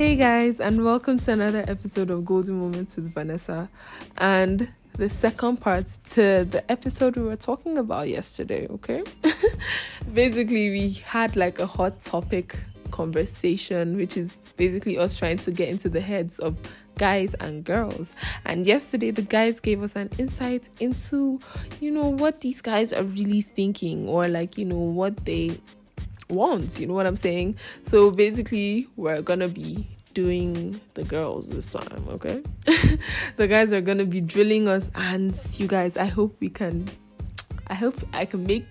Hey guys, and welcome to another episode of Golden Moments with Vanessa, and the second part to the episode we were talking about yesterday. Okay, basically, we had like a hot topic conversation, which is basically us trying to get into the heads of guys and girls. And yesterday, the guys gave us an insight into, you know, what these guys are really thinking, or like, you know, what they want. You know what I'm saying? So basically, we're gonna be doing the girls this time, okay? the guys are gonna be drilling us, and you guys, I hope we can. I hope I can make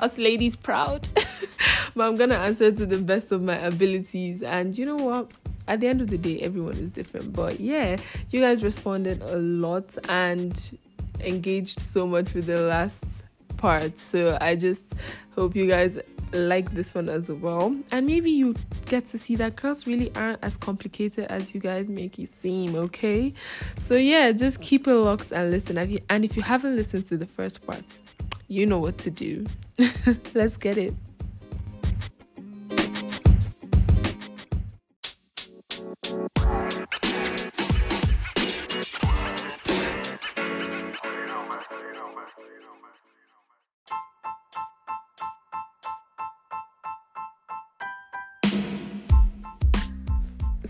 us ladies proud. but I'm gonna answer to the best of my abilities. And you know what? At the end of the day, everyone is different. But yeah, you guys responded a lot and engaged so much with the last part. So I just hope you guys like this one as well. And maybe you get to see that girls really aren't as complicated as you guys make it seem, okay? So yeah, just keep it locked and listen. And if you haven't listened to the first part, you know what to do. Let's get it.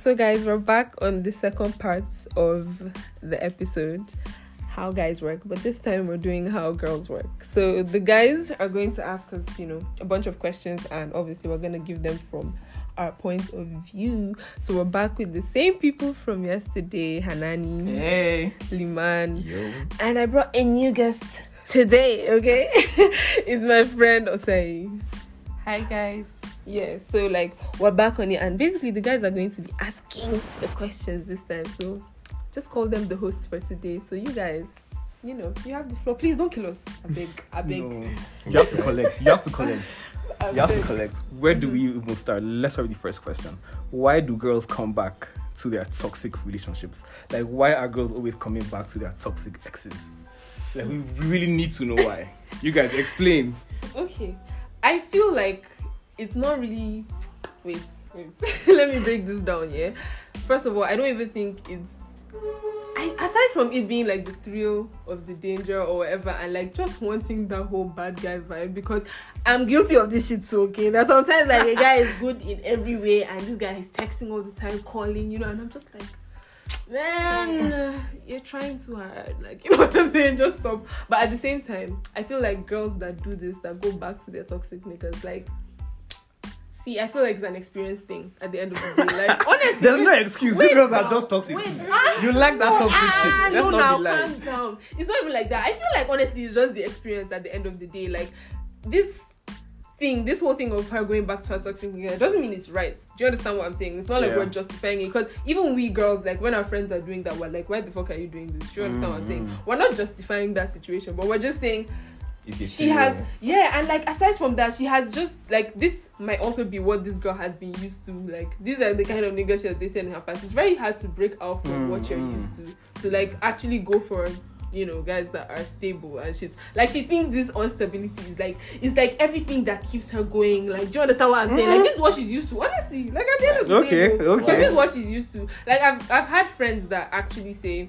So, guys, we're back on the second part of the episode how guys work, but this time we're doing how girls work. So, the guys are going to ask us, you know, a bunch of questions, and obviously, we're going to give them from our point of view. So, we're back with the same people from yesterday Hanani, Hey. Liman, Yo. and I brought a new guest today, okay? it's my friend Osei. Hi guys. Yeah, so like we're back on it, and basically the guys are going to be asking the questions this time. So just call them the hosts for today. So you guys, you know, you have the floor. Please don't kill us. I beg, I beg. No. You have to collect. You have to collect. I You have to collect. Where do we even start? Let's start with the first question. Why do girls come back to their toxic relationships? Like, why are girls always coming back to their toxic exes? Like, we really need to know why. You guys explain. Okay, I feel like it's not really. Wait, wait. Let me break this down. Yeah. First of all, I don't even think it's. I, aside from it being like the thrill of the danger or whatever, and like just wanting that whole bad guy vibe, because I'm guilty of this shit too. Okay, that sometimes like a guy is good in every way, and this guy is texting all the time, calling, you know, and I'm just like, man, you're trying too hard. Like, you know what I'm saying? Just stop. But at the same time, I feel like girls that do this, that go back to their toxic niggas, like, see, I feel like it's an experience thing at the end of the day. Like, honestly, There's no excuse. We wait girls are just toxic. Wait, ah, You like that toxic ah, shit. Let's no, not now, be calm down. It's not even like that. I feel like honestly, it's just the experience at the end of the day. Like this thing, this whole thing of her going back to her toxic nigga doesn't mean it's right. Do you understand what I'm saying? It's not like Yeah. we're justifying it because even we girls, like when our friends are doing that, we're like, why the fuck are you doing this? Do you understand what I'm saying? Mhm. We're not justifying that situation, but we're just saying she has yeah and like aside from that she has just like this might also be what this girl has been used to like these are the kind of niggas she has dated in her past. It's very hard to break out from Mm, what you're mm. used to to like actually go for you know guys that are stable and shit. Like she thinks this instability is like it's like everything that keeps her going. Like do you understand what i'm saying? Like this is what she's used to honestly. Like at the end of the Okay, day okay. this is what she's used to. Like i've i've had friends that actually say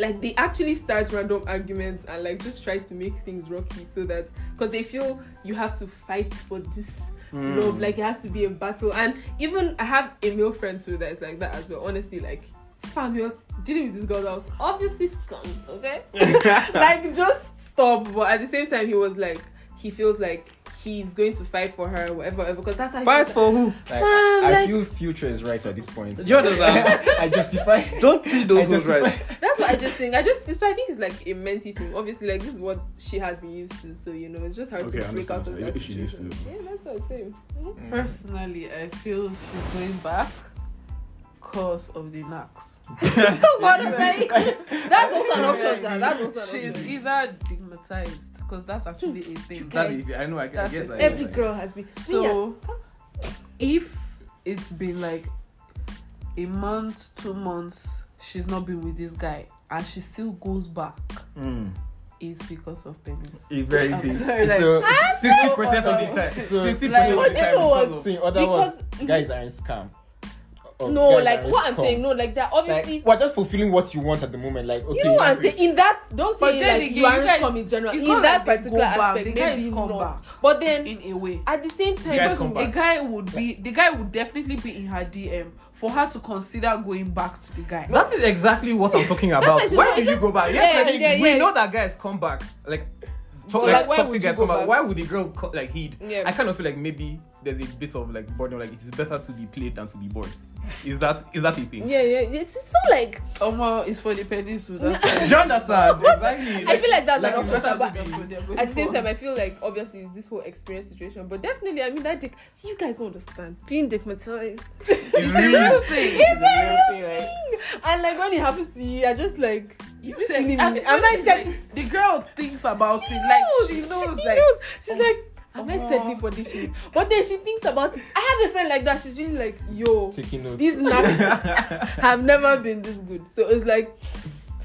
like they actually start random arguments and like just try to make things rocky so that because they feel you have to fight for this Mm. love like it has to be a battle. And even i have a male friend too that's like that as well. Honestly like fam was dealing with this girl that was obviously scum okay? Like just stop. But at the same time he was like he feels like he's going to fight for her whatever, whatever because that's how he Fight feels for who? Like, Fam, I like- feel future is right at this point. Do you understand? I justify. Don't treat those I right. That's what I just think. I just so I think it's like a mentee thing. Obviously, like this is what she has been used to, so you know it's just hard Okay, I to break out of understand. that If she's used situation. to. Yeah, that's what I'm saying. Mm. Personally, I feel she's going back because of the knacks. what am That's also an option. Sha. That's also an She's option. either stigmatized because that's actually a thing. That's it. I know. I, I get that. Every girl has been. So if it's been like a month, two months, she's not been with this guy and she still goes back, Mm. it's because of penis. A very I'm sorry, like, so, Sixty percent of the time. So- Sixty percent what of the time. because of- so in other words, Because- guys are in scam. Of no, like what I'm come. saying, no, like they're obviously. Like, we're just fulfilling what you want at the moment. Like, okay, you know what I'm saying? In that, don't say then like again, you you aren't guys- come in general. In that like particular go back, aspect, the guys maybe come not. back. But then in a way. at the same time, guys a guy would be the guy would definitely be in her DM for her to consider going back to the guy. That is exactly what I'm talking about. what I said, Why no, did you go back? Yes, Yeah, like, yeah, we yeah. know that guys come back. Like, But, talk, like, like, why would you guys go come back. back? Why would the girl co- like heed? Yeah. I kind of feel like maybe there's a bit of like boredom. Like it is better to be played than to be bored. Is that is that a thing? yeah, yeah, it's, it's so like Omo is for the peninsula. That's why. You understand? Exactly. I feel like that's like an it's option, but at the same time, I feel like obviously it's this whole experience situation, but definitely, I mean that dick. See, you guys don't understand being dickmatized. It's It's a real. thing. It's a real thing, right? and like when it happens to you, you're just like, You said, and funny I settling? like, the girl thinks about She it like knows, she knows she like knows. She's like, am I Omo. settling for this shit? But then she thinks about it. I have a friend like that. She's really like, yo, taking notes. these naps have never been this good. So it's like,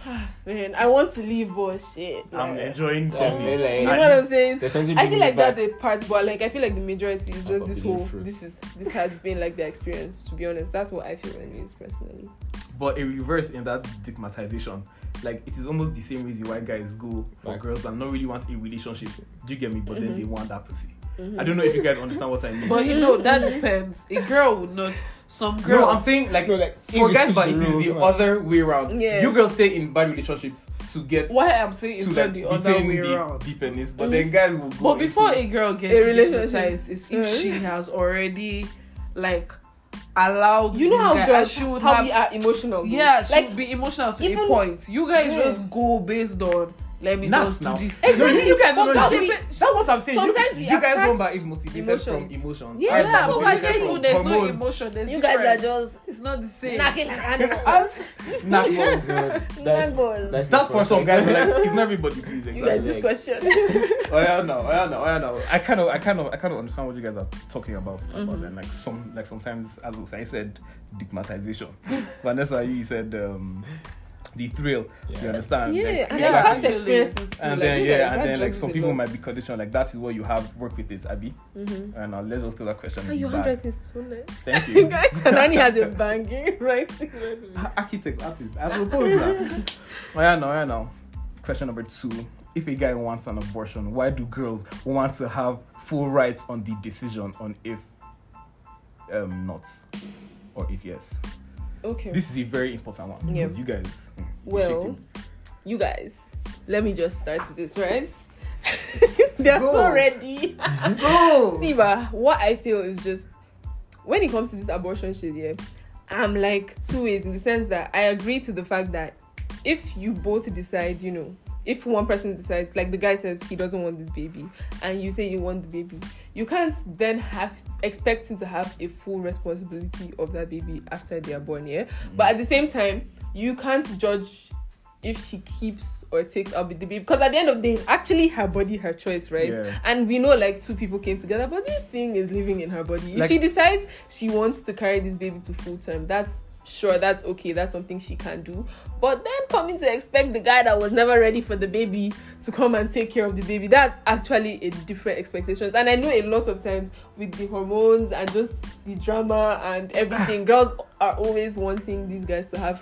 man, I want to leave, but shit. I'm like- enjoying Yeah, like- you know what I'm saying? I feel like me back. that's a part, but like I feel like the majority is just this whole fruit. this is this has been like the experience. To be honest, that's what I feel anyways personally. But a reverse in that stigmatization, like it is almost the same reason why guys go for Like- girls and not really want a relationship. Do you get me? But then Mhm. they want that pussy. Mhm. I don't know if you guys understand what I mean. But you know that depends. A girl would not. Some girls. no, I'm saying like No, like, for guys, it's but it the is man. other way around. Yeah. You girls stay in bad relationships to get What I'm saying is to not like the other way the, around. the penis, but Mhm. then guys will go. But before into- a girl gets A relationship. relationship, is if she has already like allowed. You know how guy, girls would how have, we are emotional. though. Yeah, like would be emotional to even- a point. You guys Yeah. just go based on. Let me Naps just now. do this. No, you, you guys don't know. we- That's what I'm saying. You, sometimes we you guys attach don't but it's motivated from emotions. emotions. Yeah, Ours yeah, is but but I motivated you, from there's no emotion. There's you guys are just It's not the same. knocking like animals. As- Not Oh, more. That's, balls. that's That's for some guys. Like it's not everybody. Please, you guys, exactly. this question. oh yeah, no, oh yeah, no, oh yeah, no. I kind of, I kind of, I kind of understand what you guys are talking about. Mm-hmm. About then, like some, like sometimes, as I said, stigmatization. Vanessa, you said um, the thrill. You understand? yeah, Like, and Yeah, then past experiences too. And like, then you yeah, guys, and then like some people might be conditioned like that is what you have work with it, Abby. Mhm. And uh, let's just throw that question. Oh, in your the handwriting is so nice. Thank you. guys, Kanani has a banging writing. Architect, artist, I suppose now. oh yeah, no, yeah, no. Question number two: If a guy wants an abortion, why do girls want to have full rights on the decision on if um not or if yes? Okay. This is a very important one. Yeah. because You guys. hmm, you're well, you guys, let me just start this, right? They're Go. so ready. go. Siva, what I feel is just when it comes to this abortion shit, yeah, I'm like two ways in the sense that I agree to the fact that if you both decide, you know, if one person decides, like the guy says he doesn't want this baby, and you say you want the baby, you can't then have expect him to have a full responsibility of that baby after they are born, yeah. Mm. But at the same time, you can't judge if she keeps or takes out the baby because at the end of the day, it's actually her body, her choice, right? Yeah. And we know like two people came together, but this thing is living in her body. If she decides she wants to carry this baby to full term, that's sure, that's okay, that's something she can do. But then coming to expect the guy that was never ready for the baby to come and take care of the baby, that's actually a different expectations. And I know a lot of times with the hormones and just the drama and everything, ah. girls are always wanting these guys to have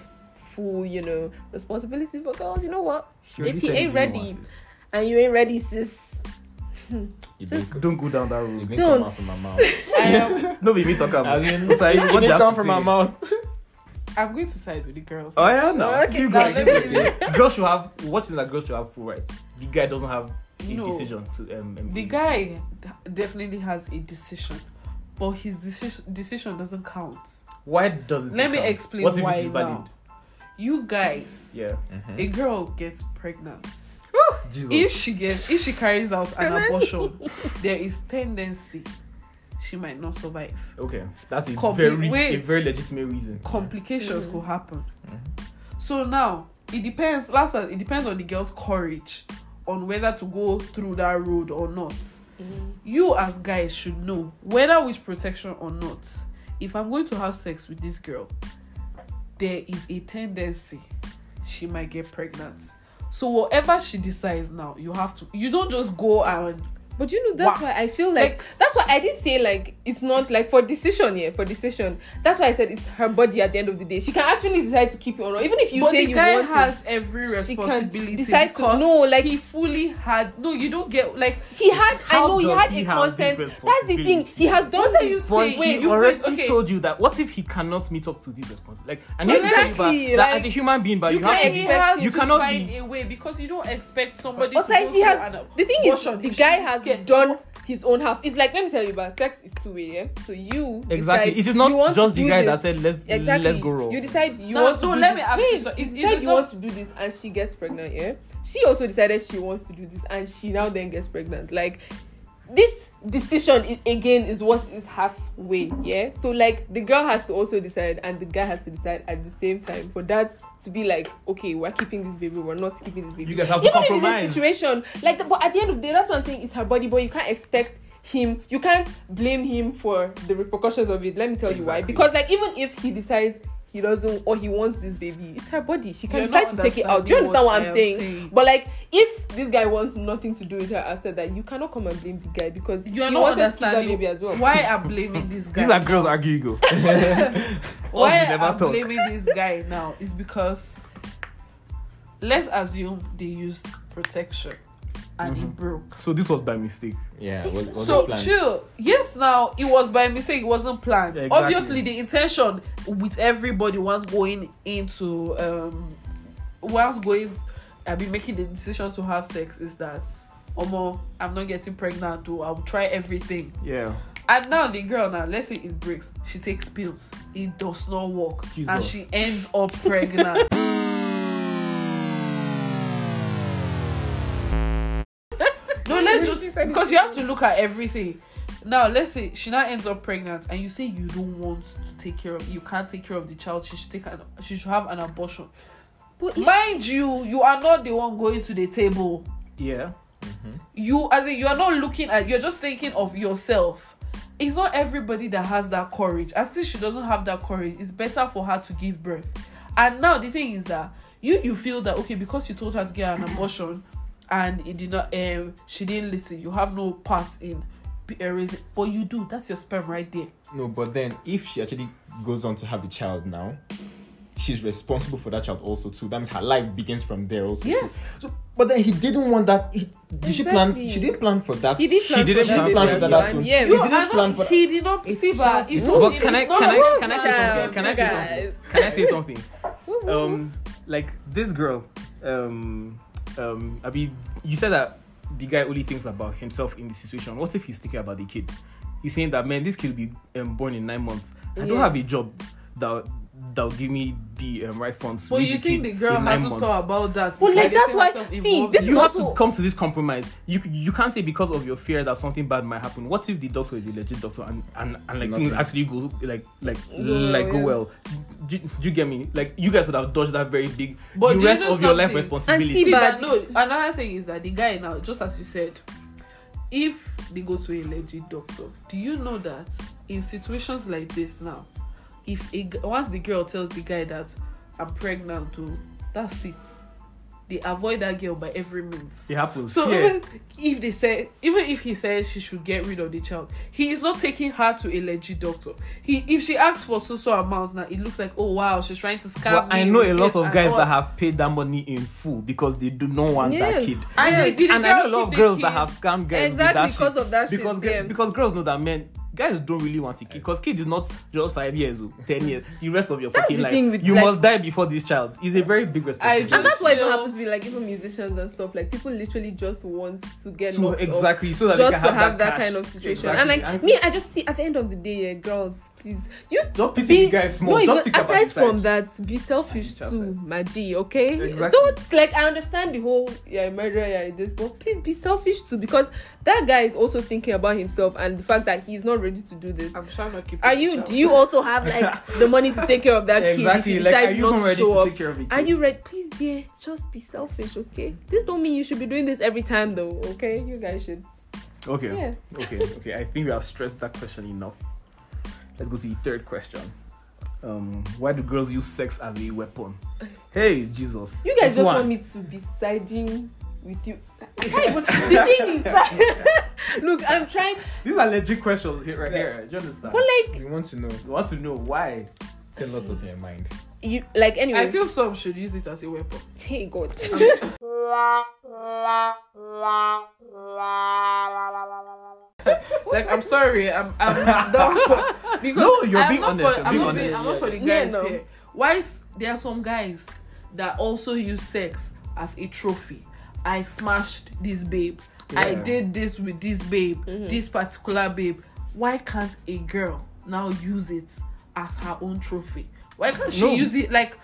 full, you know, responsibilities. But girls, you know what? You already If he said ain't ready, and you ain't ready, sis. Just- Don't go down that road. didn't Don't. come out from my mouth. I am. No, be me talk I about. mean, Sorry, it what you didn't have come to from say? my mouth. I'm going to side with the girls. Oh yeah, no. Okay, you guys, let girls should have. What is that? Girls should have full rights. The guy doesn't have a No. decision to um. um, The guy definitely has a decision, but his decision decision doesn't count. Why does it? Let me count? explain What if why it is valid? now. You guys, Yeah. a girl gets pregnant. Jesus. If she gets, if she carries out an abortion, there is tendency she might not survive. okay, that's a Compli- very a very legitimate reason. Complications Mhm. could happen. Mm-hmm. So now it depends. Last, it depends on the girl's courage on whether to go through that road or not. you as guys should know whether with protection or not if i'm going to have sex with this girl there is a tendency she might get pregnant so whatever she decides now you have to you don't just go and But you know that's Wow. why I feel like, Like- that's why I did say like it's not like for decision yeah for decision. That's why I said it's her body at the end of the day. She can actually decide to keep it or not. Even if you but say the you want has it, every she can responsibility decide to no like he fully had no you don't get like he had I How know he had he a consent. That's the thing. He has done What are you his But wait, he you- already okay. told you that. What if he cannot meet up to these responsibilities? Like, and So you have to tell you exactly, that, that like, as a human being, but you, you, have to be. you cannot find be- a way because you don't expect somebody Also, to go she has an the thing is the guy has get- done his own half. It's like let me tell you about sex is two way, yeah. So you Exactly. decide It is you want not just the guy this. that said let's exactly. let's go raw. You decide you No, want to no, do let this. me ask you Wait, so- you if- if you not- want to do this and she gets pregnant, yeah. She also decided she wants to do this and she now then gets pregnant. Like this decision again is what is halfway, yeah. So like the girl has to also decide and the guy has to decide at the same time for that to be like, okay, we're keeping this baby, we're not keeping this baby. You guys have to Even if compromise. it's a situation like, the, but at the end of the day, that's what I'm saying. It's her body, but you can't expect him. You can't blame him for the repercussions of it. Let me tell you why. Exactly. Because like even if he decides he doesn't or he wants this baby, it's her body. She can You're decide to take it out. Do you understanding understand what, what I'm saying? saying. But like if this guy wants nothing to do with her after that, you cannot come and blame the guy because You're he not wanted to keep that understanding baby as well. why I'm blaming this guy. These are girls arguing. Go. why I'm talk. blaming this guy now is because let's assume they used protection and it Mhm. broke. So this was by mistake. Yeah. Was, was so it chill. Yes, now it was by mistake. It wasn't planned. Yeah, exactly. Obviously, the intention with everybody once going into um once going, I be making the decision to have sex is that Omo, I'm not getting pregnant. Though I'll try everything. Yeah. And now the girl now, let's say it breaks, she takes pills, it does not work, and Jesus. she ends up pregnant. let's because you have to look at everything. Now, let's say she now ends up pregnant, and you say you don't want to take care of, you can't take care of the child. She should take an, she should have an abortion. But if- Mind you, you are not the one going to the table Yeah. Mm-hmm. you as in you are not looking at you're just thinking of yourself it's not everybody that has that courage as since she doesn't have that courage it's better for her to give birth and now the thing is that you you feel that okay because you told her to get an abortion and it did not um she didn't listen you have no part in p- uh, raising but you do that's your sperm right there No, but then if she actually goes on to have the child now, she's responsible for that child also too. That means her life begins from there also. Yes. Too. So, but then he didn't want that. He, did she plan? She didn't plan for that. he did plan didn't for that plan for as that well, soon. and yeah, He didn't are plan not, for- he did not It's see but just- it's No, But not- can I it's not can I can I say something? Can I say something? Can I say something? Woo woo. Um, like this girl, um, um, I mean, you said that the guy only thinks about himself in the situation. What if he's thinking about the kid? He's saying that man, this kid will be um, born in nine months. I don't have a job that that'll give me the um, right funds. but you think the girl in nine hasn't months. thought about that But, like, that's why- see, this in is you have also- to come to this compromise. You you can't say because of your fear that something bad might happen. What if the doctor is a legit doctor and and, and like things actually go like like Go like well, go well? Do, do you get me? Like you guys would have dodged that very big But the do you rest know of your life something? responsibility. see, See, but- but no, another thing is that the guy now, just as you said, if they go to a legit doctor, do you know that in situations like this now, if a, g- once the girl tells the guy that I'm pregnant, too, that's it. They avoid that girl by every means. it happens. So Fear. even if they say, even if he says she should get rid of the child, he is not taking her to a legit doctor. He, if she asks for so so amount now, it looks like oh wow, she's trying to scam But me. I know a lot of guys that have paid that money in full because they do not want that Yes. kid. And Yes. and I know a lot of keep the girls that have scammed guys Exactly, with that because shit. of that shit, because yeah. because girls know that men guys don't really want a kid because kid is not just five years or ten years the rest of your That's fucking life you like- must die before this child is a very big responsibility and that's why it happens with like even musicians and stuff. Like people literally just want to get so exactly so that they just can to have, have that, cash. kind of situation. Exactly. And like me, I just see at the end of the day, yeah, girls, please, you don't pity be the guys small no, just even- think aside the from that, be selfish Each other. too, Maji. Okay, Exactly. don't like. I understand the whole yeah murderer, yeah this, but please be selfish too because that guy is also thinking about himself and the fact that he's not ready to do this. I'm trying to keep. Are you? child. Do you also have like the money to take care of that exactly kid if he like are decides you not even to ready show to up? take care of it? Are you ready? Please, dear, just be selfish, okay? This don't mean you should be doing this every time, though. Okay, you guys should. okay Yeah. okay okay I think we have stressed that question enough let's go to the third question um why do girls use sex as a weapon hey Jesus You guys This just one. want me to be siding with you. I can't even. the thing is, Look, I'm trying, These are legit questions here, right Yeah. here. Do you understand? but like We want to know. we want to know why. Tell us what's in your mind. you, like anyway. I feel some should use it as a weapon. hey God. Like I'm sorry, I'm I'm done. because No, you're I'm being not honest, For, you're I'm being not being, honest. I'm not for the Yeah, guys no. here. Why is, there are some guys that also use sex as a trophy. I smashed this babe. I did this with this babe. Mm-hmm. This particular babe. Why can't a girl now use it as her own trophy? Why can't she No. use it like?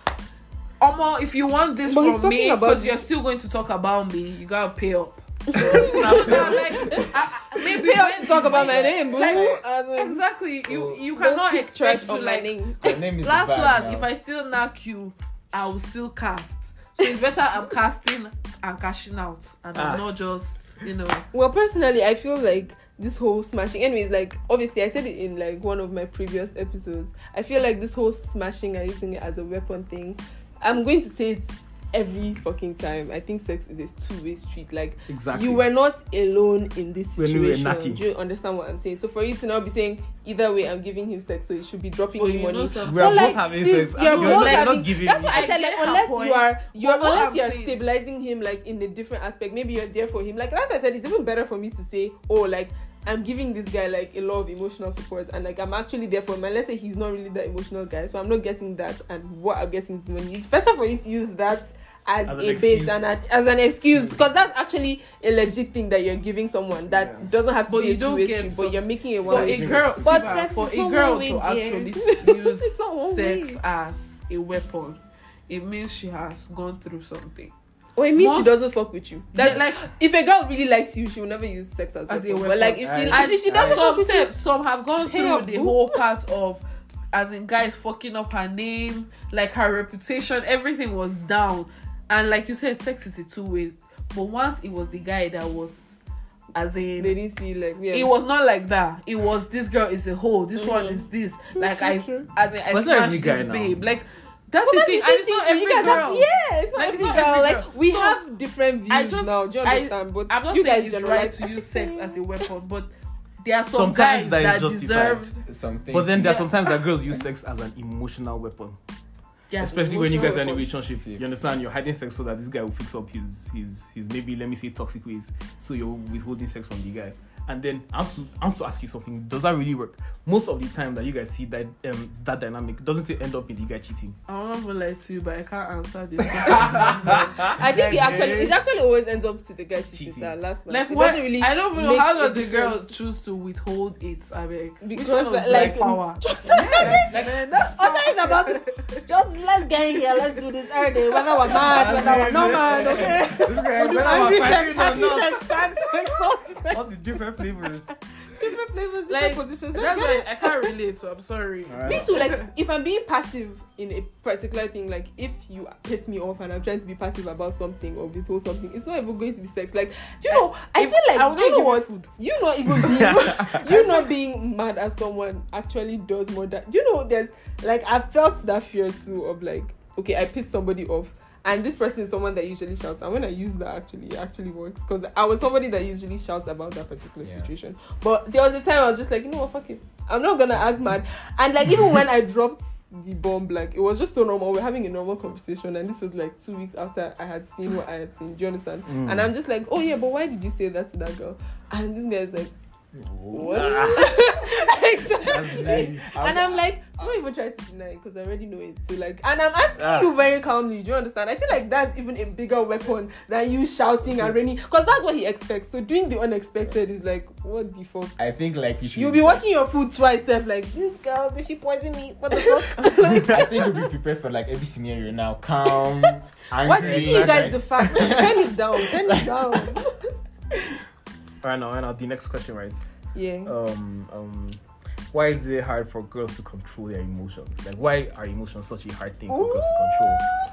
Omo, if you want this But from me, because you're still going to talk about me, you gotta pay up. Like, I, I, maybe Pay up when- to talk about my name, boo. Like, in, Exactly. You you cannot speak expect to on my like name. Your name last the last. now. If I still knock you, I will still cast. So it's better I'm casting and cashing out, and Ah. I'm not just you know. Well, personally, I feel like this whole smashing. Anyways, like obviously, I said it in like one of my previous episodes. I feel like this whole smashing and using it as a weapon thing. I'm going to say it every fucking time. I think sex is a two-way street. Like Exactly. you were not alone in this When you were situation. knacking. Do you understand what I'm saying? So for you to now be saying either way, I'm giving him sex, so he should be dropping you you money. know. We are But, both like, having sex. You're both you're like having, not giving That's what I I said. Like unless point. you are, you're But unless you're saying- stabilizing him like in a different aspect. Maybe you're there for him. Like that's why I said it's even better for me to say, oh, like I'm giving this guy like a lot of emotional support, and like I'm actually there for him. And let's say he's not really that emotional guy, so I'm not getting that, and what I'm getting is money. It's better for you to use that. As, As an a bait excuse. and a, as an excuse, because that's actually a legit thing that you're giving someone that Yeah. doesn't have to But be you a don't two-way get street, some- but you're making it For one-way a street. girl, But Siva, sex for is a not girl one to actually use It's not one sex way. as a weapon, it means she has gone through something. Or it means she doesn't fuck with you. That's Yeah, like if a girl really likes you, she will never use sex as, As a weapon. weapon. But like if she, I- if she doesn't fuck some with you, some have gone Pay through up, the boo. whole part of as in guys fucking up her name, like her reputation, everything was down. And like you said, sex is a two way. But once it was the guy that was as in they didn't see like yeah. it was not like that. It was this girl is a hoe, this one Mhm. is this. Like I True, true. as in I But it's not smashed this guy now. babe. Like that's But the that's thing. the And same it's thing not too. every You guys girl. have yeah, it's not Like, it's every not girl. every Like we So, have different views I just- now. Do you I- understand? but I'm not you saying guys it's generalize right to use sex as a weapon, but there are some Sometimes guys that that, is justified. deserve Something. But then there's Yeah. sometimes that girls use sex as an emotional weapon. Yeah, Especially when you guys are in a relationship. You understand? You're hiding sex so that this guy will fix up his his his maybe let me say toxic ways. So you're withholding sex from the guy. And then I want to I want to ask you something. Does that really work? Most of the time that you guys see that um that dynamic, doesn't it end up in the guy cheating? I'm not gonna lie to you, but I can't answer this. I think it actually it actually always ends up to the guy to Cheating. that last night. like it what? really I don't even know how does the girl difference. choose to withhold it. I beg. Which Because, kind of like, like, power. like, that's also it's about to, just let's get in here, let's do this every day, whether we're mad, whether we're not mad, okay? This guy, We'll do whether angry we're fighting or happy not, sex, sad sex, all the sex, all the different flavors. different flavors, different Like, positions. That's Get why it? I can't relate. So I'm sorry. Alright. Me too. Like, if I'm being passive in a particular thing, like if you piss me off and I'm trying to be passive about something or withhold something, it's not even going to be sex. Like, do you know? I If- feel like I do you not know what? you food. You not even being you not being mad at someone actually does more than. Do you know? There's like I felt that fear too of like okay, I pissed somebody off. And this person is someone that usually shouts. And when I use that, actually, it actually works. Because I was somebody that usually shouts about that particular Yeah. situation. But there was a time I was just like, you know what, fuck it. I'm not gonna act mad. And like even when I dropped the bomb, like it was just so normal. We're having a normal conversation, and this was like two weeks after I had seen what I had seen. Do you understand? Mm. And I'm just like, oh yeah, but why did you say that to that girl? And this guy's like, what? That's and I'm like, I'm not even trying to deny it because I already know it. So like, and I'm asking Ah. you very calmly. Do you understand? I feel like that's even a bigger weapon than you shouting and raining because that's what he expects. So doing the unexpected is like, what the fuck? I think like we should. You'll be watching your food twice, self like this girl. Did she poison me? What the fuck? like, I think we'll be prepared for like every scenario now. Calm. Angry, Why teaching you guys like- the facts? Turn it down. Turn it down. Alright now, right now, the next question, right? Yeah. Um, um, why is it hard for girls to control their emotions? Like, why are emotions such a hard thing for girls to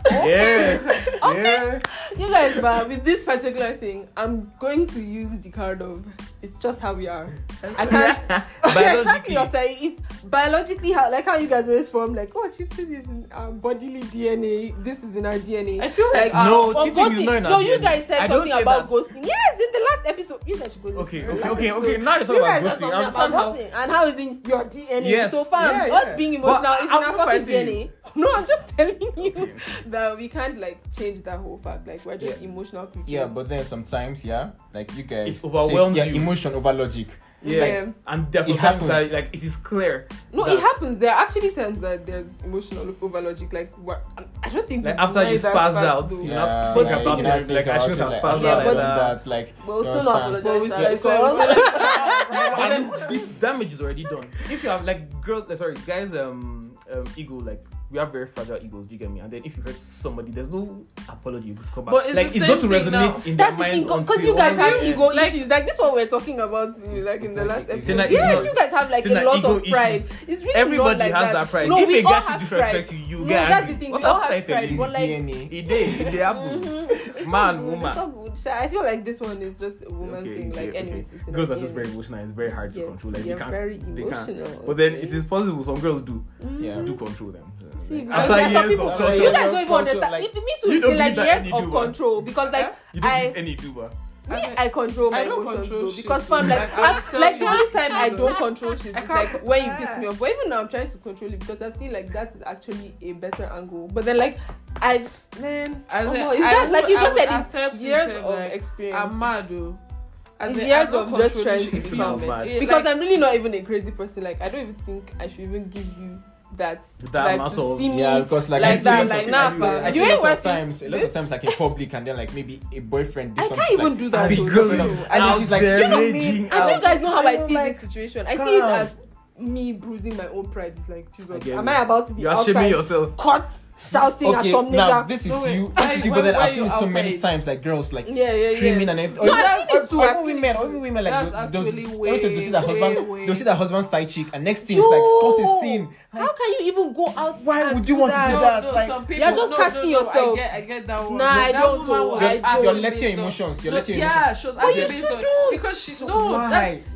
control? Yeah, Okay. yeah. You guys, but with this particular thing, I'm going to use the card of it's just how we are. I can't. exactly, you're saying it's biologically how, like how you guys always form, like, oh, cheating is in our bodily DNA. This is in our DNA. I feel like, like uh, no, um, cheating ghosting. is not in our No, DNA. you guys said something about that. ghosting. Yes, in the last episode, you guys should go. Okay, okay, okay, okay, okay. Now you're talking you about ghosting. I'm about somehow... ghosting and how is in your DNA. Yes. So far, yeah, yeah. us being emotional but is in our fucking DNA. No, I'm just telling you that we can't like change that whole fact. Like we're just emotional creatures. Yeah, but then sometimes, yeah, like you guys, it overwhelms you emotion over logic. Yeah. yeah. and there's it happens. that like it is clear. No, it happens. There are actually times that there's emotional over logic. Like I don't think like after you passed out, you know, about it, like I should have spazzed yeah, out. Like that, like we're still not apologizing. But then damage is already done. If you have like girls, eh, sorry, guys, um, um, ego like we have very fragile egos. Do you get me? And then if you hurt somebody, there's no apology you just come back. But it's like it's going to resonate now. in That's their minds because you guys have ego issues. Like this one we're talking about, like in the last episode. Like yes, not, you guys have like a lot of pride. Issues. It's really everybody like has that. that pride. No, if a guy should disrespect pride. you, you no, That's the thing. We all have pride. But like, it did. It. Mm-hmm. Man, woman. It's all good. I feel like this one is just a woman's thing. Like, anyways, girls are just very emotional. It's very hard to control. Like they can't. They can't. But then it is possible. Some girls do mm-hmm. do control them. See, After some years people, of you guys don't even understand. like- It- me too, feel been like years of control because like You don't I. any Duba, Me, I, control my I emotions control though shit, because fam, like Like, like the only time I don't control shit is like when you piss me off. But even now I'm trying to control it because I've seen like that is actually a better angle. But then like I've man, As oh, is I that would- like you just said? It's years of like, experience. I'm mad though. It's years of just trying to be mad. Because like, I'm really not even a crazy person. Like I don't even think I should even give you that, that like muscle. to see me yeah, because like, like that, like now. Nah, I see lots of times, a lot of times, like in public, and then like maybe a boyfriend. Did I can't even like, do that. Because and then she's like, you know me. And you guys know how I see this situation. I see it as me bruising my own pride. It's like Jesus, am I about to be outside? You're shaming yourself. Cuts shouting okay, at some nigga. Now, this is no, you. This is you. But then I've seen it so many times, like girls like yeah, yeah, screaming yeah. and everything. No, I've seen it too. Women, Only women like those. They'll see their husband. They'll see their husband's side chick, and next thing is like cause a scene. How can you even go out? Why would you want to do that? Like you're just casting yourself. I get that one. Nah, I don't. You're letting your emotions. You're letting your emotions. Yeah, she was acting because she's no.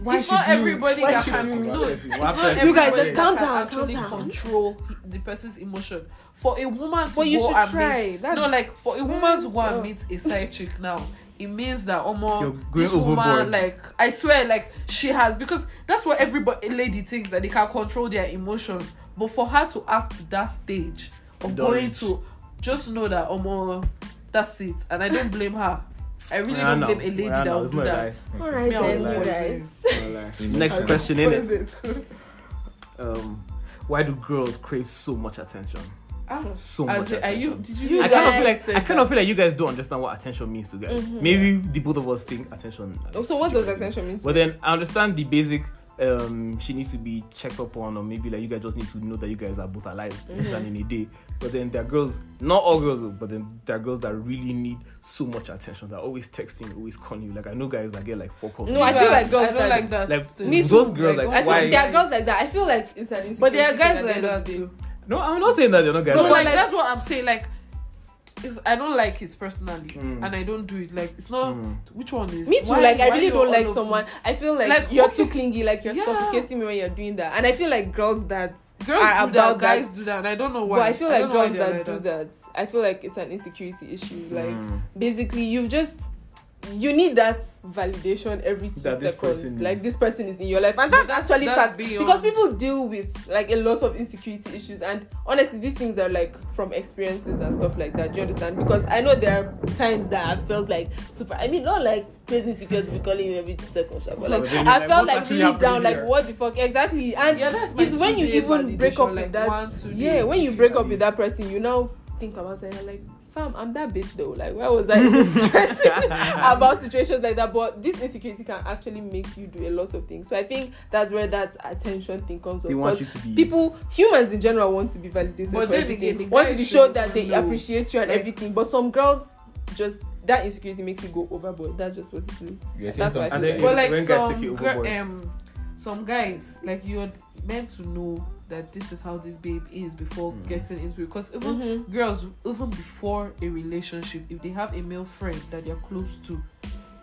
It's not everybody that can. No, you guys, calm down, calm down. Control the person's emotion for a woman to you go and try. meet That's... no like for a woman to go and meet a oh. side chick now it means that Omo, this overboard. woman, like I swear, like she has because that's what every lady thinks that they can control their emotions. But for her to act that stage of going to just know that Omo, that's it, and I don't blame her. I really yeah, don't I blame a lady that would do that. All right, then, guys. Next question in it. Um, why do girls crave so much attention? Oh. So much. Like, are you? Did you? you I kind of feel like I kind of feel like you guys don't understand what attention means to guys. Mm-hmm. Maybe yeah. the both of us think attention. Like, oh, so what does attention mean? But then I understand the basic. Um, she needs to be checked up on, or maybe like you guys just need to know that you guys are both alive mm-hmm. in a day. But then there are girls, not all girls, but then there are girls that really need so much attention. They're always texting, always calling you. Like I know guys that get like four calls. No, I feel like girls I don't like that. Like Me those too. girls, like, like why? there are girls like that. I feel like it's an insecurity. But there are guys like that too. No, I'm not saying that you're not getting. No, like, like that's what I'm saying. Like, if I don't like it personally, mm. and I don't do it. Like, it's not mm. which one is me too. Why, like, I really don't like someone. I feel like, like you're too clingy. Like, you're yeah. suffocating me when you're doing that. And I feel like girls that girls are do about that, guys that. do that. And I don't know why. But I feel like I girls that, that do that. I feel like it's an insecurity issue. Like, mm. basically, you've just you need that validation every two that seconds. this like is. this person is in your life. And that that's actually that's because people deal with like a lot of insecurity issues. And honestly these things are like from experiences and stuff like that. Do you understand? Because i know there are times that i felt like super i mean not like crazy insecurity be calling you every two seconds but like i like, felt like really down here? like what the fuck? Exactly. And yeah, that's it's when you even break up like with that one, two, yeah when you break up with that person you now think about saying like fam, I'm that bitch though. Like, why was I stressing about situations like that? But this insecurity can actually make you do a lot of things. So I think that's where that attention thing comes. They up. want you to be people, humans in general, want to be validated but they want to be sure that they know. appreciate you and like, everything. But some girls just that insecurity makes you go overboard. That's just what it is. Yes, that's why. Like. But like some, um, some guys, like you're meant to know that this is how this babe is before mm. getting into it. Because even mm-hmm. girls, even before a relationship, if they have a male friend that they're close to,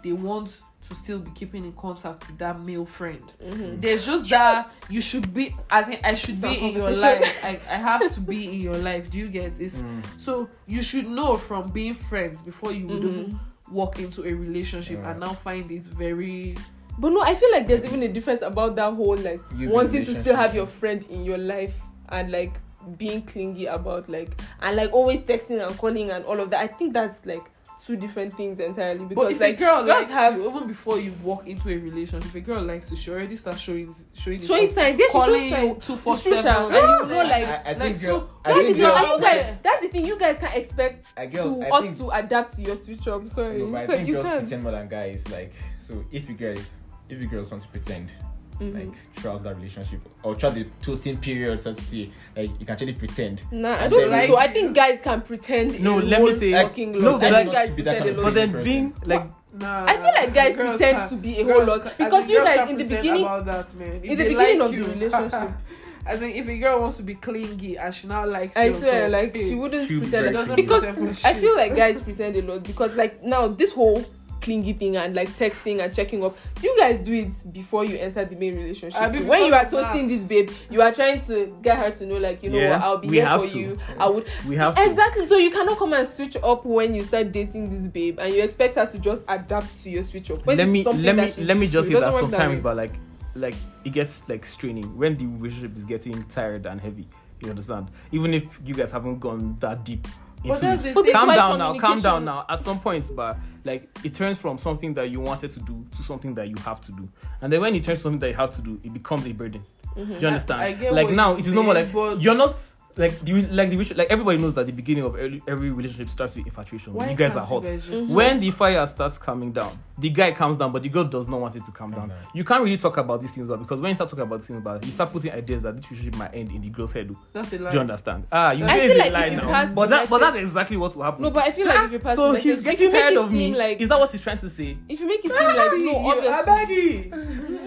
they want to still be keeping in contact with that male friend. Mm-hmm. There's just that you should be as in I should be in your life. I, I have to be in your life. Do you get this? Mm. So you should know from being friends before you would mm-hmm. walk into a relationship yeah. and now find it very but no, I feel like there's even a difference about that whole like You've wanting to still have your friend in your life and like being clingy about like and like always texting and calling and all of that. I think that's like two different things entirely But because if like a girl girls likes have- you, even before you walk into a relationship, if a girl likes you, she already starts showing showing, showing it off, signs, yes, she calling shows you signs. two four It's true, And you know, like, I, I like, think so- girl, I that's think the thing. girls, And you guys, Yeah. that's the thing. You guys can expect I girl, to I us think, to adapt to your switch up. Sorry, no, but I think you girls can't. pretend more than guys. Like, so if you guys, if you girls want to pretend, Mhm. like throughout that relationship or throughout the toasting period, so to say, like you can actually pretend. Nah, I don't then, think like- so. I think guys can pretend. No, in let me say- fucking no, but I like- think guys be that pretend kind a of lot. But then person. being like Nah, I feel like guys pretend can't- to be a whole lot because you guys in the beginning, about that man. If in the beginning like of the relationship. I think if a girl wants to be clingy and she now likes I swear, like she wouldn't she'll pretend like, because I feel like guys pretend a lot because like now this whole clingy thing and like texting and checking up, you guys do it before you enter the main relationship. I mean, when you are toasting that. this babe, you are trying to get her to know like you know Yeah, what I'll be we here have for to. you. I would we have to. exactly. So you cannot come and switch up when you start dating this babe and you expect her to just adapt to your switch up. When let me let me let me just say that sometimes, way. but like like it gets like straining when the relationship is getting tired and heavy. You understand? Even if you guys haven't gone that deep But that's it. the But calm down now, calm down now. At some points, but like it turns from something that you wanted to do to something that you have to do, and then when it turns something that you have to do, it becomes a burden. Mhm. Do you understand? I get like now, it is no more like you're not like the like the like everybody knows that the beginning of every, every relationship starts with infatuation. Why you guys are hot. guys just Mhm. When the fire starts coming down, the guy comes down, but the girl does not want it to come Calm down. down. You can't really talk about these things, but because when you start talking about these things, but you start putting ideas that this relationship might end in the girl's head. Do That's a lie. you understand? Ah, you I say feel it's a lie now, but the that but that's exactly what will happen. No, but I feel like if you pass so the he's message, getting if you make tired of me. like Is that what he's trying to say? if you make it seem like no, You- obviously. I beg you.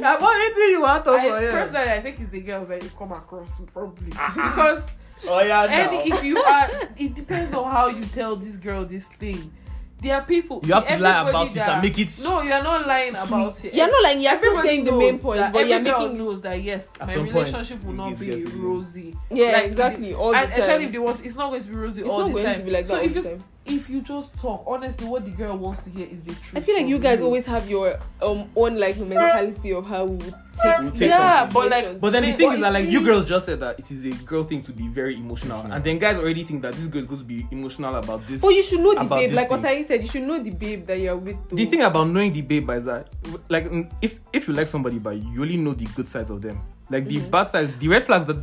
I want anything you want to I, for yeah. personally, I think it's the girls that you come across probably because Oh yeah, and if you are, it depends on how you tell this girl this thing. There are people You have to lie about it that- and make it No, you are not lying about it. You're not like you're still Everybody saying the main that but you're making knows that yes, my point, relationship will it not be rosy. yeah, Like, exactly all the and especially time. if they want, it's not going to be rosy It's all not the going time. to be like so that if you. If you just talk honestly, what the girl wants to hear is the truth. I feel like you guys you. always have your um own like mentality of how we would take, We'll take Yeah, but, like. But then the thing is that it's like you girls just said that it is a girl thing to be very emotional, and then guys already think that this girl is going to be emotional about this. but you should know the about babe, this like thing. Osei said, you should know the babe that you're with. Too. the thing about knowing the babe is that like mm, if if you like somebody but you only know the good sides of them like the Mhm. bad sides the red flags that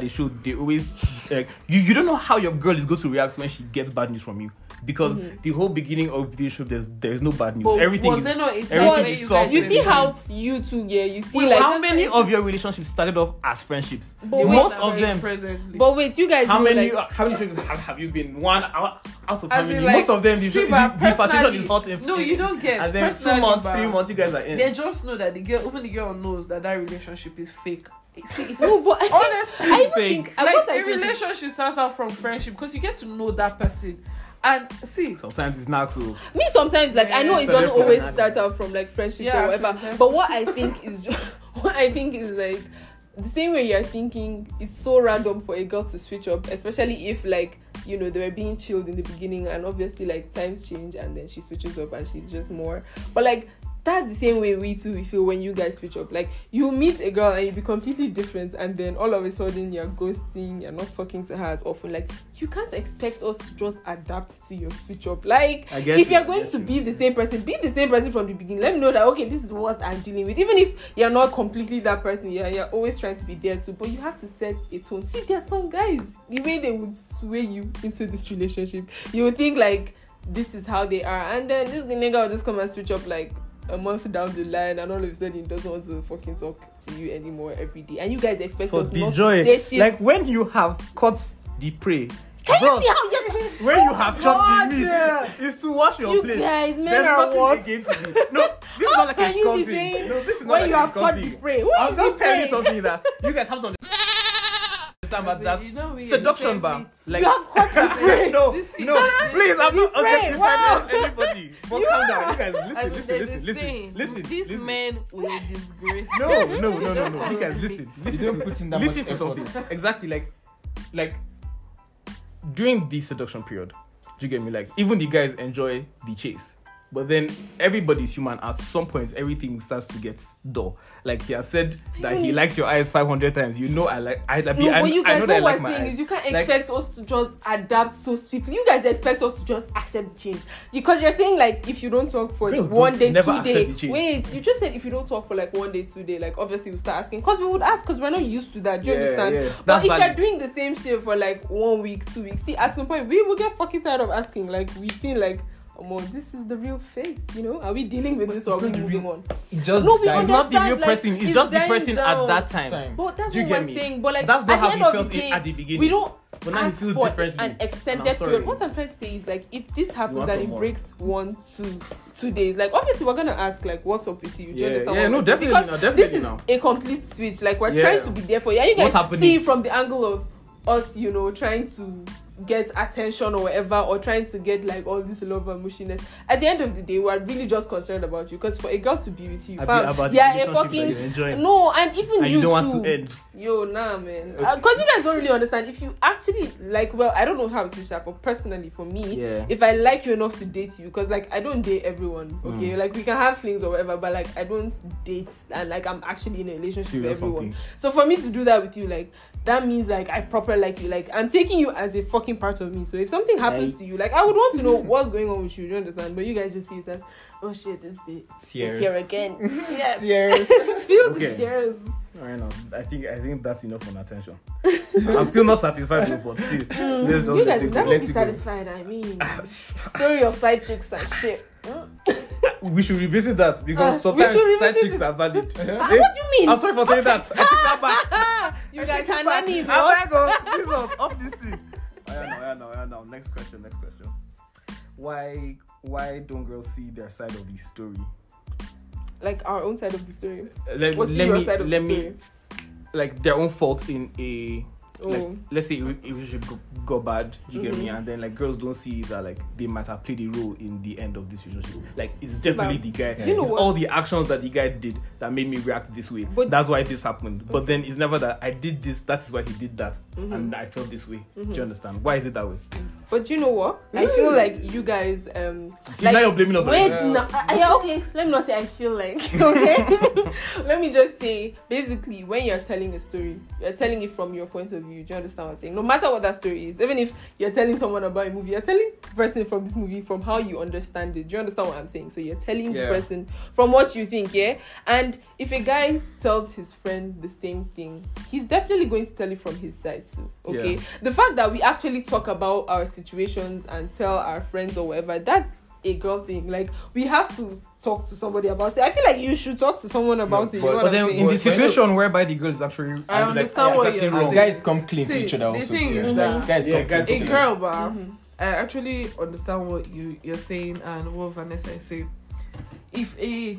they show they always like you, you don't know how your girl is going to react when she gets bad news from you because Mhm. the whole beginning of the relationship there's there's no bad news But everything was is there not everything when is you soft you see how you two, yeah, you see Wait, like. how many of your relationships started off as friendships But The wait, most of them presently. but wait, you guys how know many like how many relationships have, have you been one out, out of As how many like, most of them the, see, the, but the infatuation is hot in, no, you don't get. and then two months three months you guys are in They just know that the girl, even the girl knows that that relationship is fake. See, if no, but honestly, I even fake. think like what I a think is- relationship starts out from friendship because you get to know that person. And see, sometimes it's not so me sometimes like I know it doesn't always that's- start out from like friendship Yeah, or whatever. true, But what I think is just what I think is like the same way you're thinking it's so random for a girl to switch up, especially if like you know they were being chilled in the beginning and obviously like times change and then she switches up and she's just more. But like that's the same way we too we feel when you guys switch up. Like you meet a girl and you be completely different, and then all of a sudden you're ghosting, you're not talking to her as often. Like you can't expect us to just adapt to your switch up. Like if you, you're going to you. be the same person, be the same person from the beginning. Let me know that okay, this is what I'm dealing with. Even if you're not completely that person, yeah, you're always trying to be there too. But you have to set a tone. See, there's some guys the way they would sway you into this relationship. You would think like this is how they are, and then this nigga will just come and switch up like a month down the line, and all of a sudden he doesn't want to fucking talk to you anymore every day. And you guys expect so us not joy to say shit. like when you have caught the prey Can you see how yes, when you have chopped the meat God. is to wash your you plate guys men there's are nothing what? again to do no this is not like a you scum thing no this is not when like you a have caught the prey. I is was just telling you something that you guys have to understand about that You know, seduction we bar. Like you have cut the brain. no, This is- no, please, I'm not Refrain, objectifying wow. anybody. But calm down, you guys. Listen, I mean, listen, there's listen, a listen, listen, These listen. men will disgrace. No, no, no, no, no. You guys, listen, listen don't to, put that listen to something. Exactly, like, like during the seduction period. Do you get me? Like, even the guys enjoy the chase, but then everybody's human. At some point, everything starts to get dull. Like he has said that he likes your eyes 500 times. You know, I like, I, I, No, I, but you I guys, know that I what like we're my saying eyes. is you can't Like- expect us to just adapt so swiftly. You guys expect us to just accept the change because you're saying like if you don't talk for one day, two day. Wait, you just said if you don't talk for like one day, two day, like obviously we start asking because we would ask because we're not used to that. Do you Yeah, understand? yeah. But That's if valid. you're doing the same shit for like one week, two weeks, see at some point we will get fucking tired of asking. Like we've seen like. Oh, this is the real face, you know. Are we dealing with this or are we not the moving real- on? Just No, we dies. It's not the real like, person. It's it's just the person down. at that time. Time. But that's Do you what get we're me? saying. But like That's not at how the he end of felt the in- day, at the beginning. we don't But now he ask feels for differently. an extended sorry. period. What I'm trying to say is like if this happens want and some it more. breaks one, two, two days, like obviously we're gonna ask like what's up with you? Do you Yeah, understand? yeah, what no, I'm saying? definitely Because now, definitely this is now. a complete switch. Like we're Yeah. trying to be there for you. And you guys What's see from the angle of us, you know, trying to get attention or whatever, or trying to get like all this love and mushiness. At the end of the day, we're really just concerned about you because for a girl to be with you, fam, yeah, a fucking no, and even and you, you don't too. want to end. Yo, nah, man. Okay. Because you guys don't really understand. If you actually like, well, I don't know how it is, Sha, but personally, for me, Yeah. if I like you enough to date you, because like I don't date everyone, okay? Mm. Like we can have flings or whatever, but like I don't date and like I'm actually in a relationship Serious with everyone. something. So for me to do that with you, like that means like I proper like you. Like I'm taking you as a fucking part of me. So if something happens Right. to you, like I would want to know what's going on with you. Do you understand? But you guys just see it as, oh shit, this bitch is Tears. here again. yes. Tears. Feel Okay. the tears. All right, now I think I think that's enough on attention. I'm still not satisfied, though, but still, let's just you let guys it will go. never Let be it go. satisfied. I mean, story of side chicks and shit. Mm. We should revisit that because Uh, sometimes side chicks are valid. Ah, Eh? what do you mean? I'm sorry for saying that. I take that back. you I guys are nannies, I'm oh, Jesus, off this thing. Oh, yeah, no, yeah, no, yeah, no. Next question, next question. Why, why don't girls see their side of the story? Like our own side of the story. Let, What's let your me, side of let the me, story? like their own fault in a like Oh. let's say if should go, bad you get me? Mhm. and then like girls don't see that like they might have played a role in the end of this relationship. Like it's definitely But the guy. You know it's what? all the actions that the guy did that made me react this way. But- that's why this happened. But then it's never that i did this that is why he did that. Mhm. and i felt this way. Do Mhm. you understand? Why is it that way But you know what? I feel like you guys um see like now you're blaming us Wait, already. no, I, yeah, okay. Let me not say I feel like. Okay, let me just say, basically, when you're telling a story, you're telling it from your point of view. Do you understand what I'm saying? No matter what that story is, even if you're telling someone about a movie, you're telling the person from this movie from how you understand it. Do you understand what I'm saying? So you're telling Yeah. the person from what you think, yeah. And if a guy tells his friend the same thing, he's definitely going to tell it from his side too. Okay. Yeah. The fact that we actually talk about our situations and tell our friends or whatever, that's a girl thing. Like we have to talk to somebody about it. I feel like you should talk to someone about No, it. but- You know but then in the But- situation whereby the girl is actually I I'm like, understand yeah, what you're saying. wrong. guys come clean to each other the also. thing so- is that- guys Yeah, come guys clean a to girl, but Mhm. I actually understand what you you're saying and what Vanessa is saying. If a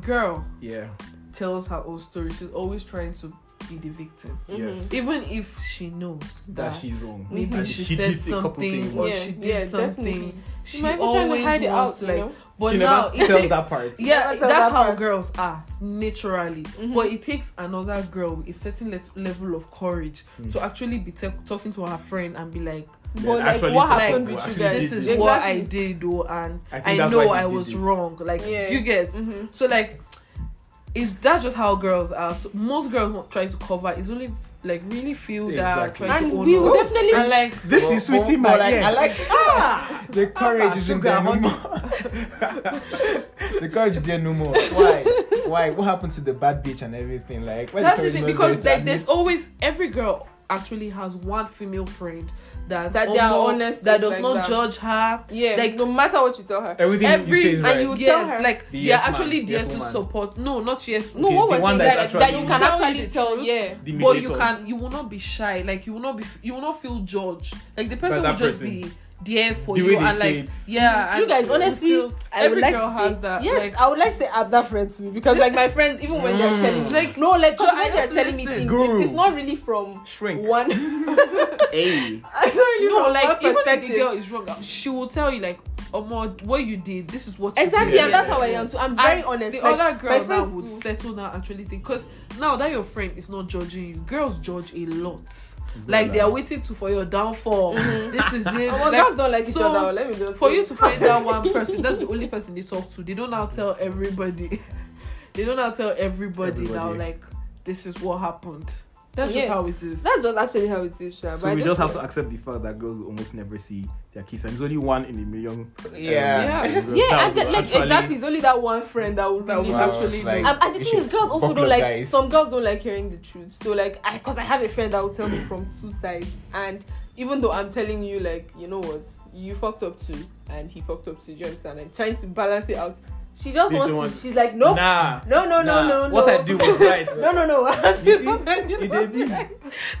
girl yeah tells her own story, she's always trying to be the victim, Mhm. yes even if she knows that that she's wrong maybe And she, she said did a couple something or yeah, she did yeah, something. definitely. She She might be trying to hide it out, to, you like. know. But she now, never it tells takes- that part yeah, that's that how part. girls are naturally. Mhm. But it takes another girl with a certain le- level of courage Mm. to actually be te- talking to her friend and be like, But Yeah, like, what happened like, with you guys? "This is this. what I did, though, and I I, know I was this. wrong." Like, Yeah. you get Mhm. so like. It's that's just how girls are. So most girls try to cover. It's only like really feel that Exactly. trying And to own we will up. definitely and like this But- is sweetie but- my but I. I like ah, the courage is in sugar, there no more. the courage is there no more. Why? Why? What happened to the bad bitch and everything? Like that's the courage thing because like there's always every girl actually has one female friend that That they are honest that does like not that. judge her. Yeah, Like- no matter what you tell her. everything Every you say is and right. you yes, tell her. like The they yes are man, actually yes there to woman. support. No, not yes. No, Okay, what saying that's that, that you can actually tell. truth. Yeah, but you can you will not be shy like you will not be you will not feel judged like the person will just person. be there for The way you they and say like it. yeah you guys honestly still- I would every like girl to has say, that yes like I would like to say I'm that friend too because like my friends even when they're Mm. telling me Like, no like 'cause so I when they're just telling me things Guru. it- it's not really from Shrink. one Hey. it's not really no from like one even if the girl is wrong she will tell you like Omo, what you did this is what you exactly did. and that's how I am too I'm very And honest The like, other girl my now would too. settle down and actually think because now that your friend is not judging you, girls judge a lot. Like they are waiting to for your downfall. This is it. Oh, well, Like, girls don't like each so, other let me just for say. you to find that one person, that's the only person they talk to. They don't now tell everybody. They don't now tell everybody, now Everybody. like this is what happened. That's Yeah. just how it is. that's just actually how it is Sha, So but we just have to accept the fact that girls almost never see their kiss, and it's only one in a million. um, Yeah. Yeah. yeah and will then, like actually- exactly it's only that one friend that would That really will actually like. Um, and the thing is, girls also don't like. guys. Some girls don't like hearing the truth. So like, I because I have a friend that will tell me from two sides, and even though I'm telling you like, you know what, you fucked up too, and he fucked up too. Do you understand? And trying to balance it out. She just wants to. She's like, nope, Nah. no, no, no, nah. no, no. What I do was right. no, no, no. You see? What I did It was did. right.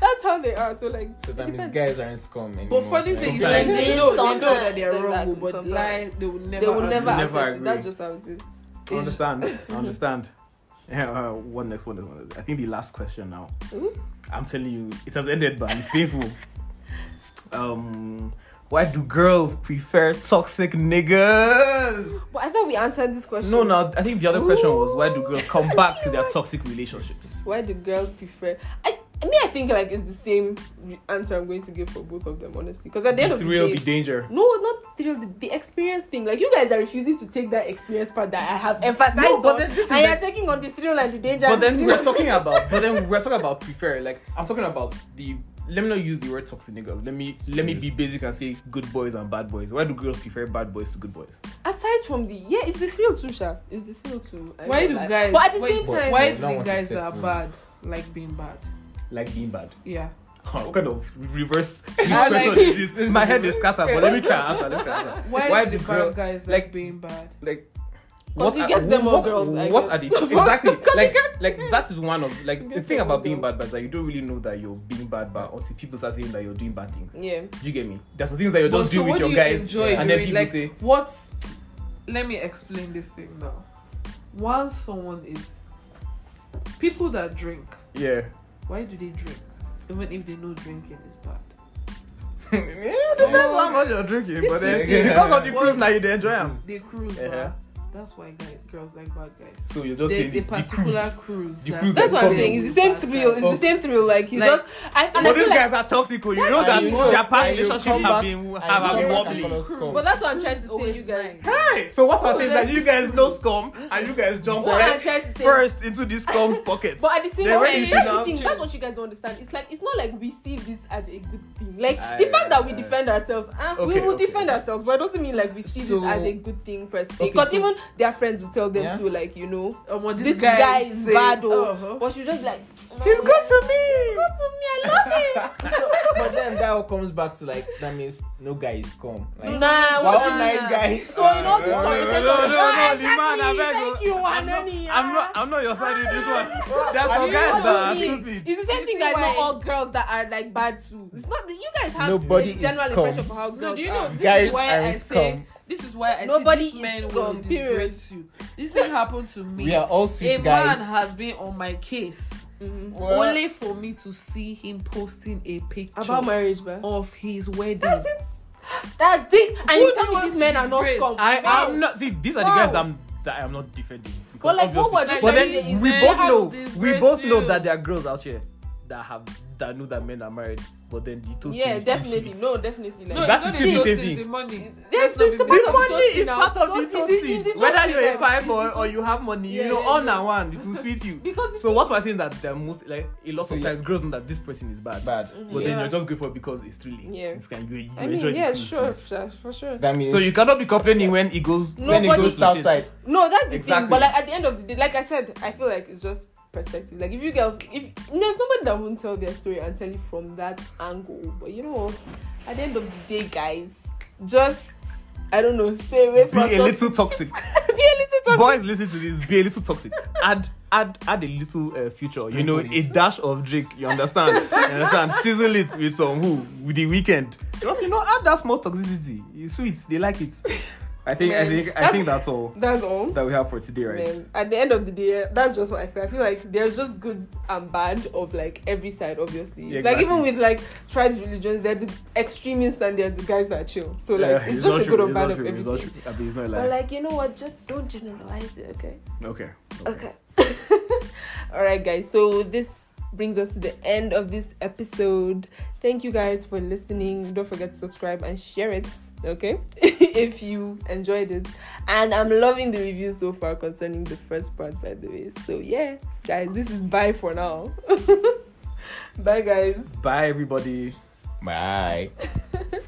That's how they are. So like, So that means guys aren't scum anymore. But funny thing is, Sometimes. like, they Maybe know, they know that they are sometimes, wrong, exactly, but sometimes. lies they will never. they will never agree. Never accept it. agree. That's just how it is. I understand. I understand. Yeah, uh, one next one is one. I think the last question now. Ooh. I'm telling you, it has ended, but it's painful. um, why do girls prefer toxic niggas? But I thought we answered this question. No, no. I think the other question was why do girls come back to their toxic relationships? why do girls prefer I I mean I think like it's the same answer I'm going to give for both of them honestly because at the end of the day. the danger. no not thrill the, the experience thing like you guys are refusing to take that experience part that I have emphasized No, but on then this is and like- you're taking on the thrill and the danger But and the then we're talking about. But then we're talking about prefer. Like I'm talking about the. Let me not use the word toxic niggas. Let me let me be basic and say good boys and bad boys. Why do girls prefer bad boys to good boys? aside from the yeah it's the thrill too sha it's the thrill too I Why do lie. guys? but at the why, same time why do the want guys that are settle. bad like being bad? Like being bad. Yeah. what kind of reverse this I question like- is this? My head is scattered, but let me try and answer. Let me try and answer. Why, Why do do the girl- bad guys like- like being bad? Like it are- gets them more what, girls, I what guess. are the exactly like like that is one of like the thing about being bad, but that you don't really know that you're being bad, but until people start saying that you're doing bad things. yeah you get me? There's some things that you're But just so doing with what your you guys, enjoy and then people Like say, what? Let me explain this thing now. Once someone is people that drink, yeah. why do they drink? Even if they know drinking is bad. yeah, depends how much you're drinking, This but then because of the What- cruise now you enjoy them. They cruise, Uh-huh. Man. That's why guys, girls like bad guys. So you're just There's saying a it's the particular cruise. cruise. the cruise that's what I'm saying it's the same thrill guys. it's the same thrill like you Like- just I, and I But feel these like guys are toxic. oh, You know that what you their past relationships have been have been come wobbly. back and scum. but that's what I'm trying to say Always you guys lying. Hey, so what I'm saying is that you guys know scum and you guys jump what I'm right trying to say first into this scum's pockets. But at the same time, that's sit the down, thing. chill. That's what you guys don't understand. It's like it's not like we see this as a good thing. Like the fact that we defend ourselves, uh, we will defend ourselves, but it doesn't mean like we see this as a good thing per se. Because even their friends will tell them Yeah. too, like you know, Um, what this guy is bad, oh. Uh-huh. but she just be like, He's good to me. good to me. I love him. so, but then that all comes back to like that means no guy is scum. Like, Nah, we're what all nah, nice guys. So in all these No, no, no, no, no, man, I exactly, beg thank you. I'm not, Anani, I'm not, I'm not your side in this one. There's some guys that are stupid. It's the same You thing that not all girls that are like bad too. It's not you guys have Nobody general impression for how girls No, do you are. know this Guys is why are I scum. Say this is why I Nobody say this man will scum, period. disgrace you. This thing happened to me. we are all a sweet man has been on my case Mhm. Only for me to see him posting a picture About marriage, man. of his wedding. That's it. That's it. And Who you tell me these men are not disgrace? scum. I Wow. am not. See, these are the guys that I'm that I am not defending. Because But like, what obviously, we're but then to say is we both know we disgraced both know that there are girls out here that have that know that men are married, but then the toast Yeah, is too definitely. sweet. No, definitely. no, Like, That it's is not still the the same toast, thing. it's the money. Yes, the. The of money is now. part of the Toast- is- toasting. is Whether you're a the five boy or you have money, you Yeah, know, yeah, all yeah. and one, it will sweet you. because So what we're saying that they're most like a lot So of yeah. times girls know that this person is bad, bad. but Yeah. then you're just it because it's thrilling. Yeah. It's kind you, you I mean, enjoy yeah, the sure, too. sure, for sure. That means So you cannot be complaining when it goes No, when it goes it's to south shit. side. No, that's the Exactly. thing. But like at the end of the day, like I said, I feel like it's just perspective. Like if you girls, if there's nobody that won't tell their story and tell it from that angle. But you know, at the end of the day, guys, just I don't know, stay away Be from a little toxic. be a little toxic. Boys, listen to this. Be a little toxic. Add, add, add a little uh, future. You know, a dash of Drake. You understand? You understand? Sizzle it with some who with the weekend. Just you know, add that small toxicity. It's sweet. They like it. I think. I think. I that's- think that's all That's all. that we have for today, right? Man, at the end of the day, that's just what I feel. I feel like there's just good and bad of like every side, obviously. Yeah, It's Like even with like tribes, religions, they're the extremists and they're the guys that chill. So like Yeah, it's, not just a true, good or it's bad not of true, it's not everything. true. I mean, it's not a But like you know what, just don't generalize it, okay? Okay. Okay. All right, guys. So this brings us to the end of this episode. Thank you guys for listening. Don't forget to subscribe and share it, okay? if you enjoyed it. And I'm loving the reviews so far concerning the first part, by the way. So yeah, guys, this is bye for now. bye, guys. Bye, everybody. Bye.